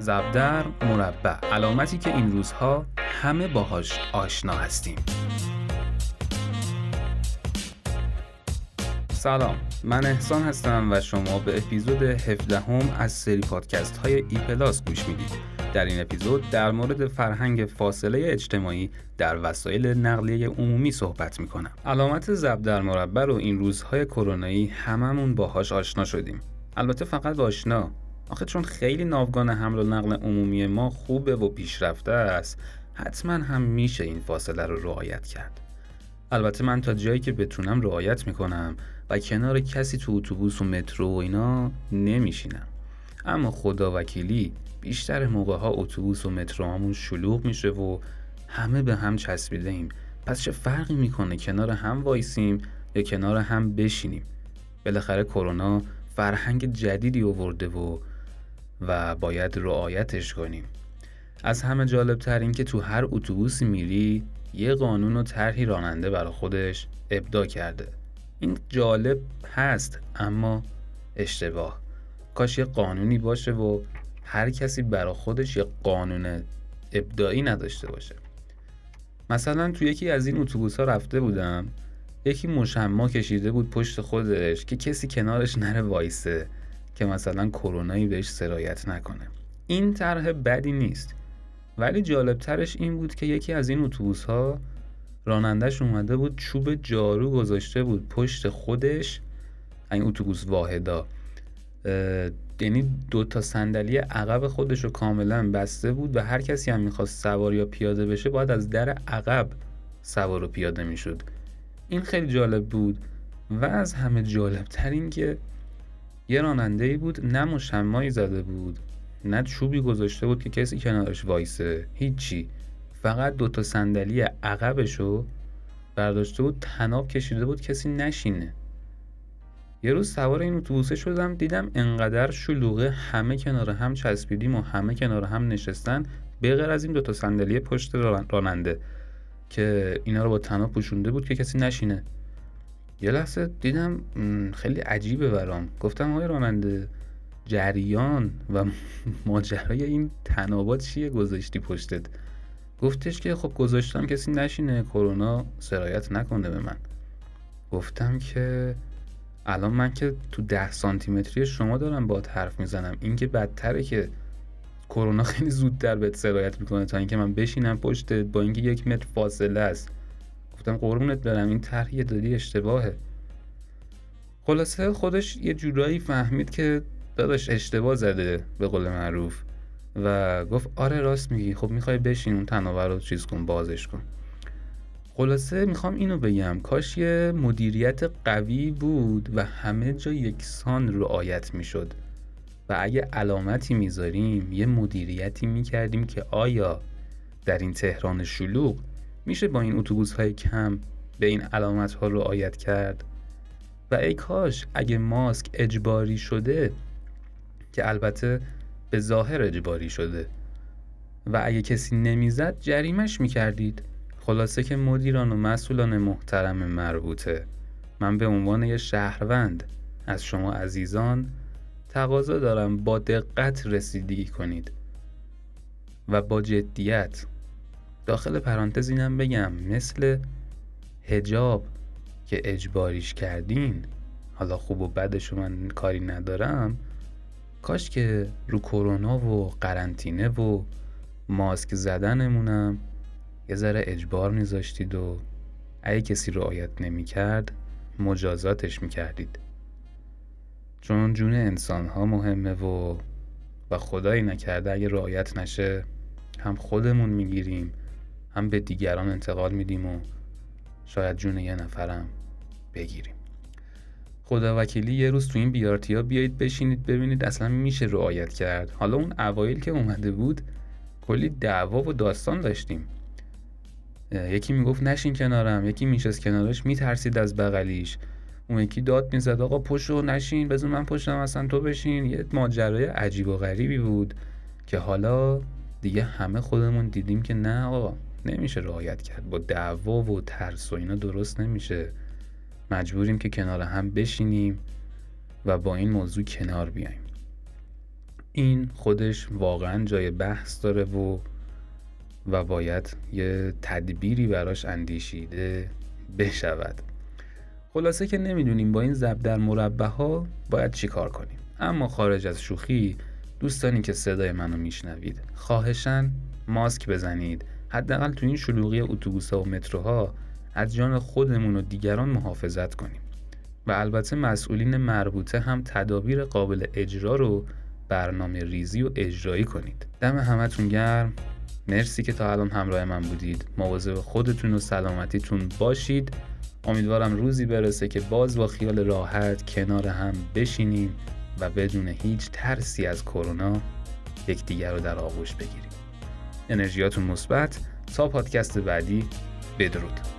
زبدر مربع. علامتی که این روزها همه باهاش آشنا هستیم. سلام. من احسان هستم و شما به اپیزود 17 هم از سری پادکست های ای پلاس گوش می‌دید. در این اپیزود در مورد فرهنگ فاصله اجتماعی در وسایل نقلیه عمومی صحبت می‌کنم. علامت زب در مربع رو این روزهای کرونایی هممون باهاش آشنا شدیم. البته فقط آشنا. آخه چون خیلی ناوگان حمل و نقل عمومی ما خوبه و پیشرفته است حتما هم میشه این فاصله رو رعایت کرد. البته من تا جایی که بتونم رعایت می‌کنم و کنار کسی تو اتوبوس و مترو و اینا نمیشینم. اما خدا وکیلی بیشتر موقع ها اتوبوس و متروهامون شلوغ میشه و همه به هم چسبیده ایم پس چه فرقی می‌کنه کنار هم وایسیم یا کنار هم بشینیم؟ بالاخره کرونا فرهنگ جدیدی آورده و و باید رعایتش کنیم. از همه جالب تر این که تو هر اتوبوسی میری یه قانون و طرحی راننده برای خودش ابدا کرده. این جالب هست اما اشتباه. کاش یه قانونی باشه و هر کسی برا خودش یه قانون ابدایی نداشته باشه. مثلا تو یکی از این اتوبوس ها رفته بودم یکی مشما کشیده بود پشت خودش که کسی کنارش نره وایسه. که مثلا کرونایی بهش سرایت نکنه. این طرح بدی نیست. ولی جالبترش این بود که یکی از این اتوبوس ها رانندش اومده بود چوب جارو گذاشته بود پشت خودش. این اتوبوس واحدا. یعنی دو تا صندلی عقب خودش رو کاملا بسته بود و هر کسی هم می‌خواست سوار یا پیاده بشه باید از در عقب سوار و پیاده می‌شد. این خیلی جالب بود و از همه جالب تر این که یه راننده ای بود نه مشمایی زده بود نه چوبی گذاشته بود که کسی کنارش وایسه. هیچی. فقط دو تا صندلی عقبشو برداشته بود تناب کشیده بود کسی نشینه. یه روز سوار این اتوبوسه شدم دیدم انقدر شلوغه همه کنار هم چسبیدیم و همه کنار هم نشستن بغیر از این دوتا صندلی پشت راننده که اینا رو با تناب پوشونده بود که کسی نشینه. یه لحظه دیدم خیلی عجیبه برام. گفتم آقای راننده جریان و ماجرای این تنابات چیه گذاشتی پشتت؟ گفتش که خب گذاشتم کسی نشینه کرونا سرایت نکنه به من. گفتم که الان من که تو ده سانتیمتری شما دارم با حرف می‌زنم. این که بدتره که کرونا خیلی زودتر بهت سرایت می‌کنه تا اینکه من بشینم پشت با اینکه یک متر فاصله است. گفتم قربونت برم این طرح دادی اشتباهه. خلاصه خودش یه جورایی فهمید که داداش اشتباه زده به قول معروف و گفت آره راست میگی. خب می‌خوای بشین اون تناور رو چیز کن بازش کن. خلاصه می‌خوام اینو بگم کاش یه مدیریت قوی بود و همه جا یکسان رعایت می‌شد. و اگه علامتی می‌ذاریم یه مدیریتی می‌کردیم که آیا در این تهران شلوغ میشه با این اتوبوس های کم به این علامت ها رعایت کرد. و ای کاش اگه ماسک اجباری شده که البته به ظاهر اجباری شده. و اگه کسی نمی‌زد جریمش می‌کردید. خلاصه که مدیران و مسئولان محترم مربوطه. من به عنوان یه شهروند از شما عزیزان تقاضا دارم با دقت رسیدگی کنید. و با جدیت داخل پرانتز اینم بگم مثل هجاب که اجباریش کردین حالا خوب و بدشو من کاری ندارم کاش که رو کرونا و قرنطینه و ماسک زدنمونم یه ذره اجبار میذاشتید و اگه کسی رعایت نمی‌کرد مجازاتش می‌کردید. چون جون انسان ها مهمه و و خدایی نکرده اگه رعایت نشه هم خودمون می‌گیریم هم به دیگران انتقال میدیم و شاید جون یه نفرم بگیریم. خدا وکیلی یه روز تو این بیارتی ها بیایید بشینید ببینید اصلا میشه رعایت کرد. حالا اون اوایل که اومده بود کلی دعوا و داستان داشتیم. یکی می‌گفت نشین کنارم یکی میشست کنارش میترسید از بغلیش. اون یکی داد می‌زد آقا پشو نشین بذار من پشتم اصلا تو بشین. یه ماجرای عجیب و غریبی بود که حالا دیگه همه خودمون دیدیم که نه آقا. نمیشه رعایت کرد. با دعوا و ترس و اینا درست نمیشه. مجبوریم که کنار هم بشینیم و با این موضوع کنار بیایم. این خودش واقعا جای بحث داره و و باید یه تدبیری براش اندیشیده بشود. خلاصه که نمی‌دونیم با این زب در مربع ها باید چی کار کنیم. اما خارج از شوخی دوستانی که صدای منو میشنوید خواهشن ماسک بزنید. حداقل تو این شلوغی اتوبوس‌ها و متروها از جان خودمون و دیگران محافظت کنیم. و البته مسئولین مربوطه هم تدابیر قابل اجرا رو برنامه ریزی و اجرایی کنید. دم همتون گرم. مرسی که تا الان همراه من بودید. مواظب خودتون و سلامتیتون باشید. امیدوارم روزی برسه که باز با خیال راحت کنار هم بشینیم و بدون هیچ ترسی از کرونا یکدیگر رو در آغوش بگیریم. انرژیاتون مثبت. تا پادکست بعدی بدرود.